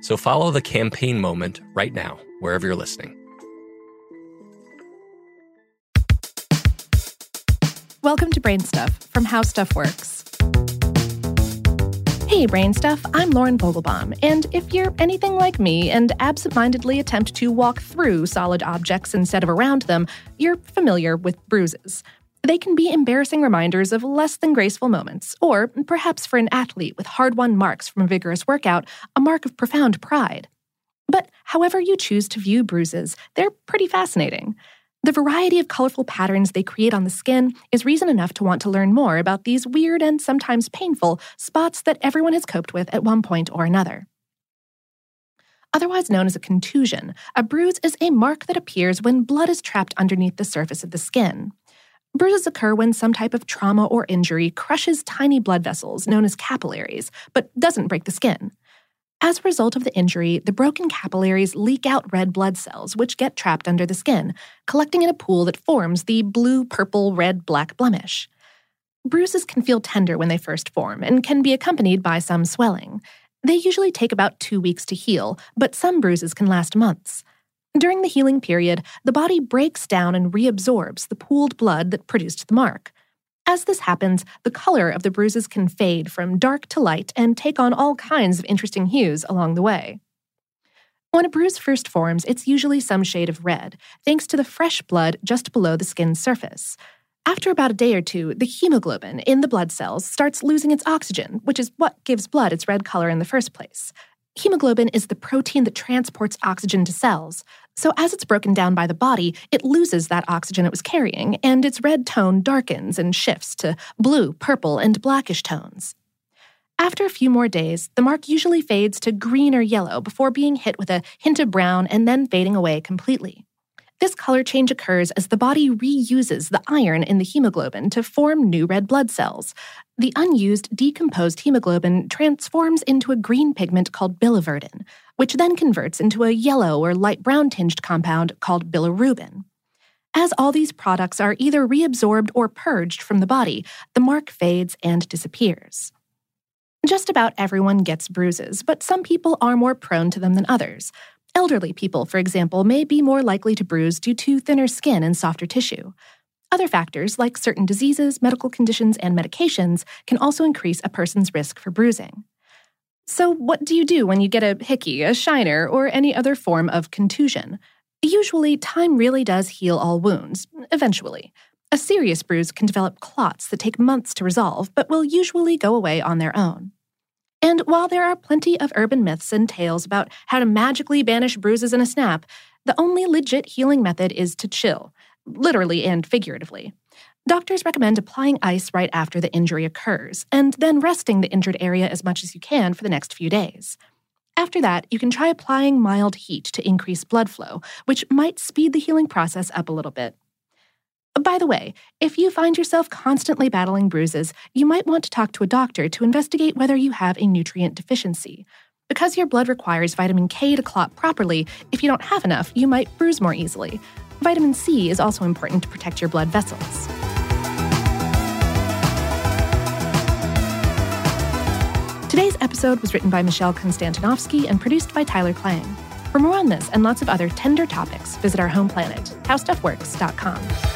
So follow the campaign moment right now, wherever you're listening. Welcome to Brain Stuff from How Stuff Works. Hey, Brain Stuff, I'm Lauren Vogelbaum, and if you're anything like me and absentmindedly attempt to walk through solid objects instead of around them, you're familiar with bruises. They can be embarrassing reminders of less than graceful moments, or perhaps for an athlete with hard won marks from a vigorous workout, a mark of profound pride. But however you choose to view bruises, they're pretty fascinating. The variety of colorful patterns they create on the skin is reason enough to want to learn more about these weird and sometimes painful spots that everyone has coped with at one point or another. Otherwise known as a contusion, a bruise is a mark that appears when blood is trapped underneath the surface of the skin. Bruises occur when some type of trauma or injury crushes tiny blood vessels, known as capillaries, but doesn't break the skin. As a result of the injury, the broken capillaries leak out red blood cells, which get trapped under the skin, collecting in a pool that forms the blue, purple, red, black blemish. Bruises can feel tender when they first form and can be accompanied by some swelling. They usually take about two weeks to heal, but some bruises can last months. During the healing period, the body breaks down and reabsorbs the pooled blood that produced the mark. As this happens, the color of the bruises can fade from dark to light and take on all kinds of interesting hues along the way. When a bruise first forms, it's usually some shade of red, thanks to the fresh blood just below the skin's surface. After about a day or two, the hemoglobin in the blood cells starts losing its oxygen, which is what gives blood its red color in the first place. Hemoglobin is the protein that transports oxygen to cells. So, as it's broken down by the body, it loses that oxygen it was carrying, and its red tone darkens and shifts to blue, purple, and blackish tones. After a few more days, the mark usually fades to green or yellow before being hit with a hint of brown and then fading away completely. This color change occurs as the body reuses the iron in the hemoglobin to form new red blood cells. The unused, decomposed hemoglobin transforms into a green pigment called biliverdin. which then converts into a yellow or light brown tinged compound called bilirubin. As all these products are either reabsorbed or purged from the body, the mark fades and disappears. Just about everyone gets bruises, but some people are more prone to them than others. Elderly people, for example, may be more likely to bruise due to thinner skin and softer tissue. Other factors, like certain diseases, medical conditions, and medications, can also increase a person's risk for bruising. So, what do you do when you get a hickey, a shiner, or any other form of contusion? Usually, time really does heal all wounds, eventually. A serious bruise can develop clots that take months to resolve, but will usually go away on their own. And while there are plenty of urban myths and tales about how to magically banish bruises in a snap, the only legit healing method is to chill, literally and figuratively. Doctors recommend applying ice right after the injury occurs, and then resting the injured area as much as you can for the next few days. After that, you can try applying mild heat to increase blood flow, which might speed the healing process up a little bit. By the way, if you find yourself constantly battling bruises, you might want to talk to a doctor to investigate whether you have a nutrient deficiency. Because your blood requires vitamin K to clot properly, if you don't have enough, you might bruise more easily. Vitamin C is also important to protect your blood vessels. Today's episode was written by Michelle Konstantinovsky and produced by Tyler Klang. For more on this and lots of other tender topics, visit our home planet, howstuffworks.com.